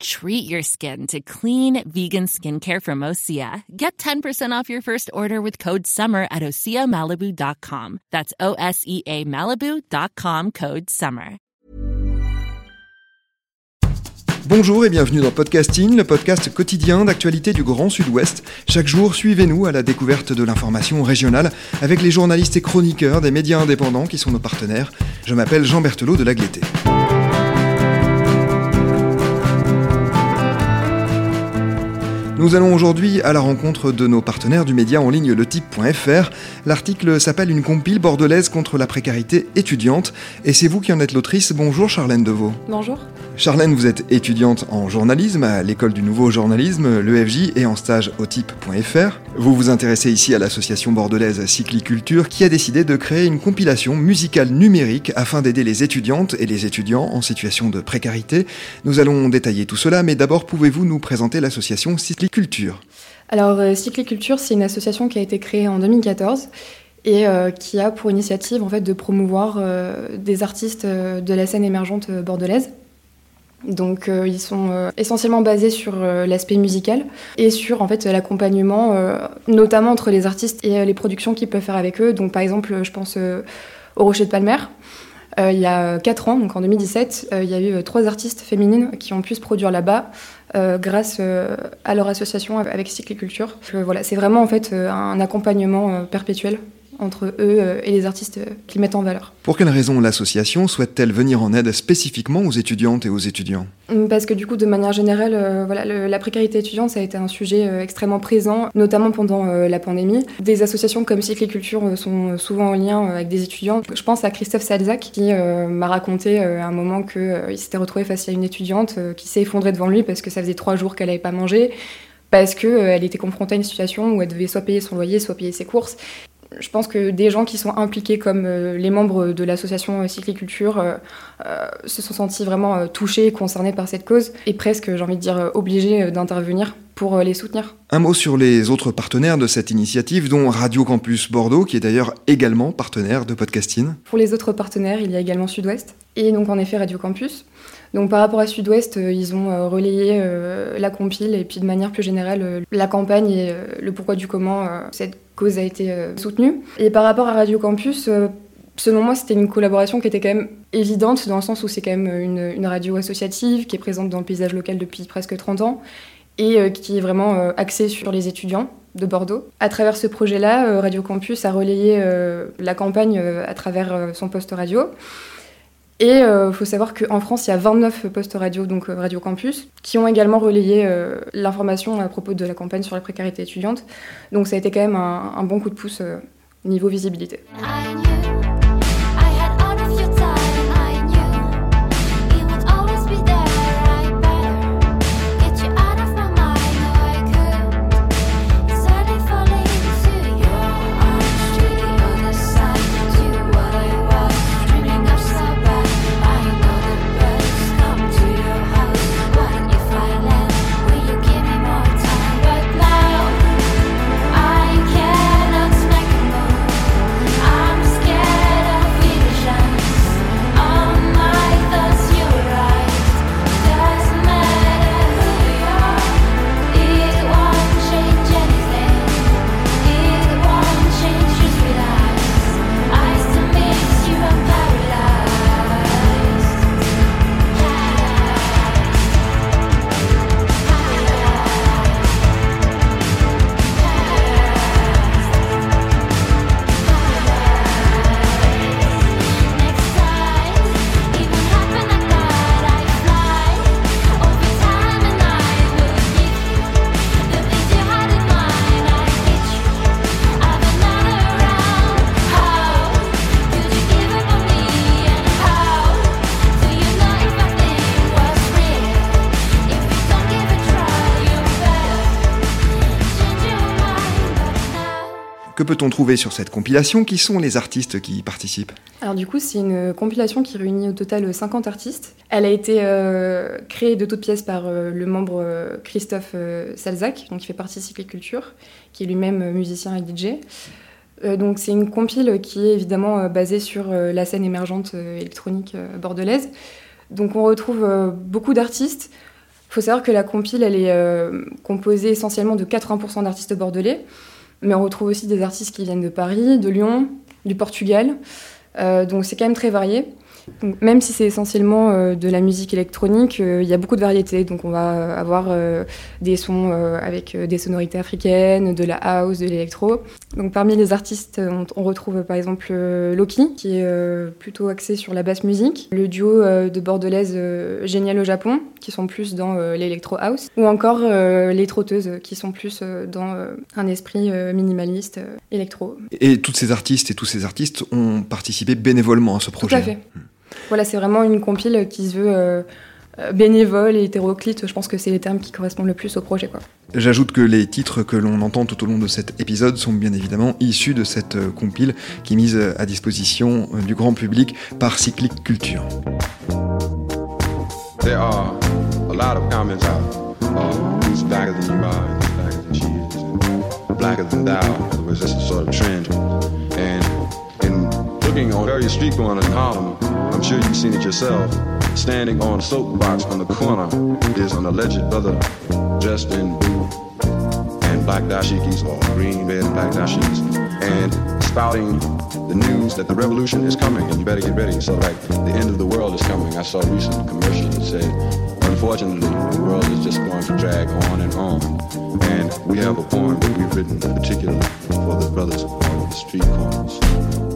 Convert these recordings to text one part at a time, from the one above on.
Treat your skin to clean vegan skincare from Osea. Get 10% off your first order with code SUMMER at OseaMalibu.com. That's O S E A Malibu.com code SUMMER. Bonjour et bienvenue dans Podcasting, le podcast quotidien d'actualité du Grand Sud-Ouest. Chaque jour, suivez-nous à la découverte de l'information régionale avec les journalistes et chroniqueurs des médias indépendants qui sont nos partenaires. Je m'appelle Jean Berthelot de Lagleté. Nous allons aujourd'hui à la rencontre de nos partenaires du média en ligne letype.fr. L'article s'appelle Une compile bordelaise contre la précarité étudiante et c'est vous qui en êtes l'autrice. Bonjour Charlène Deveau. Bonjour. Charlène, vous êtes étudiante en journalisme à l'école du nouveau journalisme, l'EFJ, et en stage au type.fr. Vous vous intéressez ici à l'association bordelaise Cycliculture qui a décidé de créer une compilation musicale numérique afin d'aider les étudiantes et les étudiants en situation de précarité. Nous allons détailler tout cela, mais d'abord pouvez-vous nous présenter l'association Cycliculture? Alors euh, Cycliculture, c'est une association qui a été créée en 2014 et euh, qui a pour initiative en fait de promouvoir euh, des artistes de la scène émergente bordelaise. Donc ils sont essentiellement basés sur l'aspect musical et sur en fait l'accompagnement, notamment entre les artistes et les productions qu'ils peuvent faire avec eux. Donc par exemple, je pense au Rocher de Palmer. Il y a 4 ans, donc en 2017, il y a eu trois artistes féminines qui ont pu se produire là-bas grâce à leur association avec Cycliculture. voilà, c'est vraiment en fait un accompagnement perpétuel entre eux euh, et les artistes qu'ils mettent en valeur. Pour quelles raisons l'association souhaite-t-elle venir en aide spécifiquement aux étudiantes et aux étudiants? Hum, Parce que du coup, de manière générale, euh, voilà, la précarité étudiante, ça a été un sujet euh, extrêmement présent, notamment pendant la pandémie. Des associations comme Cycliculture sont souvent en lien avec des étudiants. Je pense à Christophe Salzac qui m'a raconté à un moment qu'il s'était retrouvé face à une étudiante qui s'est effondrée devant lui parce que ça faisait trois jours qu'elle n'avait pas mangé parce qu'elle était confrontée à une situation où elle devait soit payer son loyer, soit payer ses courses je pense que des gens qui sont impliqués comme euh, les membres de l'association Cycliculture euh, euh, se sont sentis vraiment touchés et concernés par cette cause et presque, j'ai envie de dire, obligés d'intervenir pour les soutenir. Un mot sur les autres partenaires de cette initiative, dont Radio Campus Bordeaux, qui est d'ailleurs également partenaire de Podcasting. Pour les autres partenaires, il y a également Sud-Ouest et donc en effet Radio Campus. Donc par rapport à Sud-Ouest, ils ont relayé la compile et puis de manière plus générale la campagne et le pourquoi du comment cette cause a été euh, soutenue. Et par rapport à Radio Campus, euh, selon moi, c'était une collaboration qui était quand même évidente, dans le sens où c'est quand même une, radio associative qui est présente dans le paysage local depuis presque 30 ans et euh, qui est vraiment axée sur les étudiants de Bordeaux. À travers ce projet-là, Radio Campus a relayé la campagne à travers son poste radio. Et il euh, faut savoir qu'en France, il y a 29 postes radio, donc euh, Radio Campus, qui ont également relayé euh, l'information à propos de la campagne sur la précarité étudiante. Donc ça a été quand même un, bon coup de pouce niveau visibilité. Peut-on trouver sur cette compilation? Qui sont les artistes qui y participent? Alors du coup, c'est une compilation qui réunit au total 50 artistes. Elle a été euh, créée de toutes pièces par euh, le membre euh, Christophe Salzac, donc qui fait partie de Cycliculture, qui est lui-même musicien et DJ. donc c'est une compile qui est évidemment basée sur la scène émergente électronique bordelaise. Donc on retrouve beaucoup d'artistes. Il faut savoir que la compile, elle est composée essentiellement de 80% d'artistes bordelais. Mais on retrouve aussi des artistes qui viennent de Paris, de Lyon, du Portugal. Euh, donc c'est quand même très varié même si c'est essentiellement euh, de la musique électronique, euh, il y a beaucoup de variétés. Donc on va avoir euh, des sons avec des sonorités africaines, de la house, de l'électro. Donc parmi les artistes, on, retrouve par exemple Loki, qui est plutôt axé sur la basse musique, le duo de bordelaises Génial au Japon, qui sont plus dans l'électro house, ou encore les trotteuses, qui sont plus dans un esprit minimaliste électro. Et toutes ces artistes et tous ces artistes ont participé bénévolement à ce projet. Tout à fait. Hmm. Voilà, c'est vraiment une compile qui se veut euh, euh, bénévole et hétéroclite. Je pense que c'est les termes qui correspondent le plus au projet. J'ajoute que les titres que l'on entend tout au long de cet épisode sont bien évidemment issus de cette euh, compile qui est mise à disposition du grand public par Cyclic Culture. There are a lot of comments out. Who's blacker than you are, blacker than she is, blacker than thou. Was this sort of trend? And in looking on various street corners in Harlem, sure you've seen it yourself. Standing on a soapbox on the corner is an alleged brother dressed in blue and black dashikis or green, red, and black dashikis and spouting the news that the revolution is coming and you better get ready. So like the end of the world is coming. I saw a recent commercial that said, unfortunately, the world is just going to drag on and on. And we have a poem that we've written particularly for the brothers on the street corners.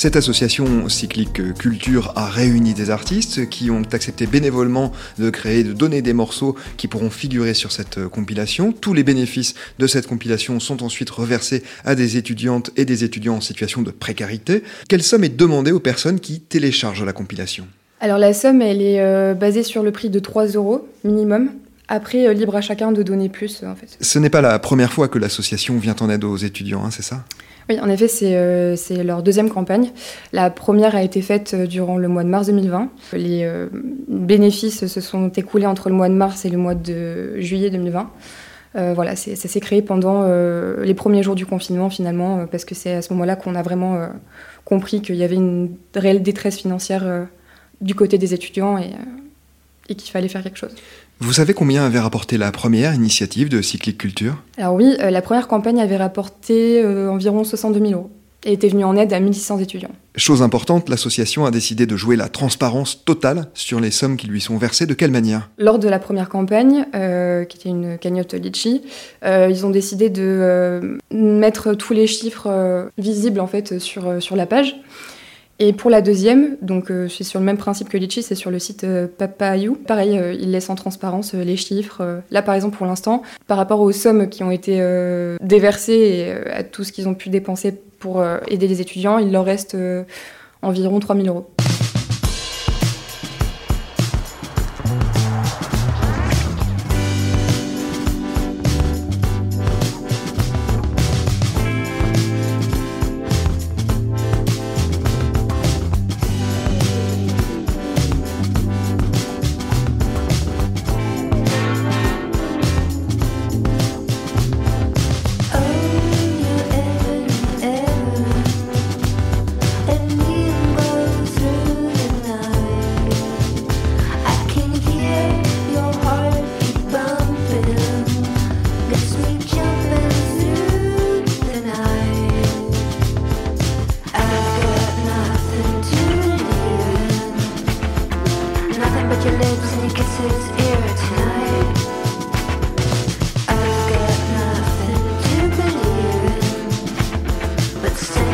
Cette association cyclique culture a réuni des artistes qui ont accepté bénévolement de créer, de donner des morceaux qui pourront figurer sur cette compilation. Tous les bénéfices de cette compilation sont ensuite reversés à des étudiantes et des étudiants en situation de précarité. Quelle somme est demandée aux personnes qui téléchargent la compilation? Alors la somme, elle est euh, basée sur le prix de 3 euros minimum. Après, euh, libre à chacun de donner plus, en fait. Ce n'est pas la première fois que l'association vient en aide aux étudiants, hein, c'est ça? Oui, en effet, euh, c'est leur deuxième campagne. La première a été faite euh, durant le mois de mars 2020. Les euh, bénéfices se sont écoulés entre le mois de mars et le mois de juillet 2020. voilà, ça s'est créé pendant les premiers jours du confinement finalement, parce que c'est à ce moment-là qu'on a vraiment compris qu'il y avait une réelle détresse financière du côté des étudiants et, et qu'il fallait faire quelque chose. Vous savez combien avait rapporté la première initiative de Cyclic Culture? Alors oui, euh, la première campagne avait rapporté euh, environ 62 000 euros et était venue en aide à 1600 étudiants. Chose importante, l'association a décidé de jouer la transparence totale sur les sommes qui lui sont versées. De quelle manière? Lors de la première campagne, euh, qui était une cagnotte Litchi, ils ont décidé de mettre tous les chiffres visibles en fait sur, sur la page. Et pour la deuxième, donc euh, c'est sur le même principe que Litchi, c'est sur le site euh, Papayou. Pareil, euh, il laisse en transparence les chiffres. Là, par exemple, pour l'instant, par rapport aux sommes qui ont été déversées et à tout ce qu'ils ont pu dépenser pour aider les étudiants, il leur reste environ 3000 euros.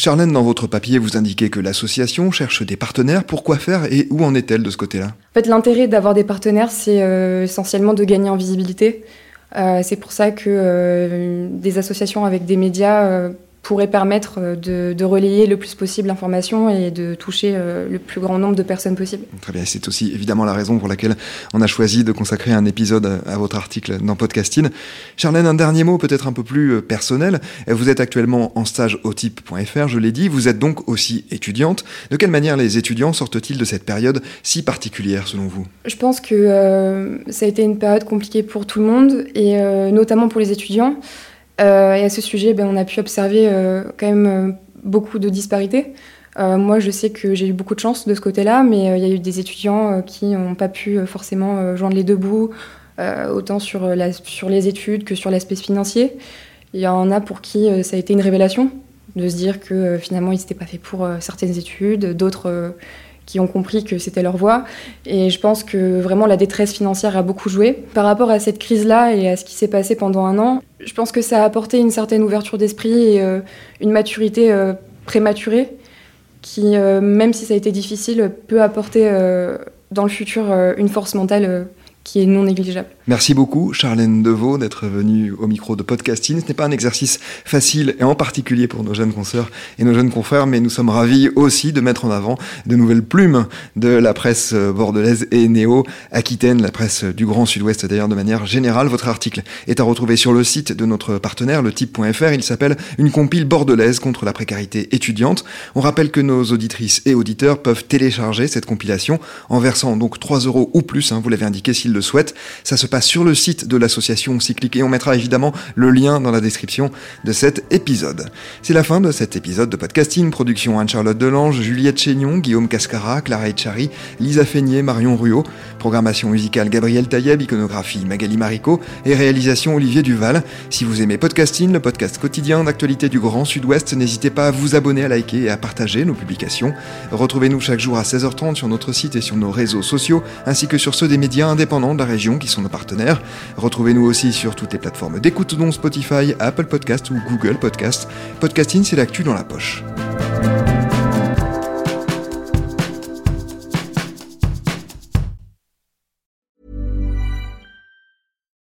Charlène, dans votre papier, vous indiquez que l'association cherche des partenaires. Pourquoi faire et où en est-elle de ce côté-là? En fait, l'intérêt d'avoir des partenaires, c'est euh, essentiellement de gagner en visibilité. Euh, c'est pour ça que euh, des associations avec des médias pourrait permettre euh, de, de, relayer le plus possible l'information et de toucher euh, le plus grand nombre de personnes possible. Très bien, c'est aussi évidemment la raison pour laquelle on a choisi de consacrer un épisode à votre article dans Podcasting. Charlène, un dernier mot peut-être un peu plus euh, personnel. Vous êtes actuellement en stage au type.fr, je l'ai dit, vous êtes donc aussi étudiante. De quelle manière les étudiants sortent-ils de cette période si particulière selon vous? Je pense que euh, ça a été une période compliquée pour tout le monde et euh, notamment pour les étudiants. Euh, et à ce sujet, ben, on a pu observer euh, quand même euh, beaucoup de disparités. moi, je sais que j'ai eu beaucoup de chance de ce côté-là, mais il y a eu des étudiants qui n'ont pas pu forcément joindre les deux bouts, autant sur, sur les études que sur l'aspect financier. Il y en a pour qui ça a été une révélation de se dire que finalement ils n'étaient pas faits pour certaines études, d'autres qui ont compris que c'était leur voie. Et je pense que vraiment la détresse financière a beaucoup joué. Par rapport à cette crise-là et à ce qui s'est passé pendant un an, je pense que ça a apporté une certaine ouverture d'esprit et euh, une maturité euh, prématurée qui, euh, même si ça a été difficile, peut apporter dans le futur une force mentale qui est non négligeable. Merci beaucoup, Charlène Deveau, d'être venue au micro de Podcasting. Ce n'est pas un exercice facile, et en particulier pour nos jeunes consoeurs et nos jeunes confrères, mais nous sommes ravis aussi de mettre en avant de nouvelles plumes de la presse bordelaise et néo-aquitaine, la presse du Grand Sud-Ouest d'ailleurs de manière générale. Votre article est à retrouver sur le site de notre partenaire, le type.fr. Il s'appelle Une compile bordelaise contre la précarité étudiante. On rappelle que nos auditrices et auditeurs peuvent télécharger cette compilation en versant donc 3 euros ou plus, hein, vous l'avez indiqué s'ils le souhaitent. Ça se passe sur le site de l'association Cyclique et on mettra évidemment le lien dans la description de cet épisode. C'est la fin de cet épisode de podcasting. Production Anne-Charlotte Delange, Juliette Chénion, Guillaume Cascara, Clara Etchari, Lisa Feignet, Marion Ruot. Programmation musicale Gabriel Taïeb, iconographie Magali Marico et réalisation Olivier Duval. Si vous aimez podcasting, le podcast quotidien d'actualité du Grand Sud-Ouest, n'hésitez pas à vous abonner, à liker et à partager nos publications. Retrouvez-nous chaque jour à 16h30 sur notre site et sur nos réseaux sociaux, ainsi que sur ceux des médias indépendants de la région qui sont nos partenaires. Retrouvez-nous aussi sur toutes les plateformes d'écoute dont Spotify, Apple Podcast ou Google Podcast. Podcasting, c'est l'actu dans la poche.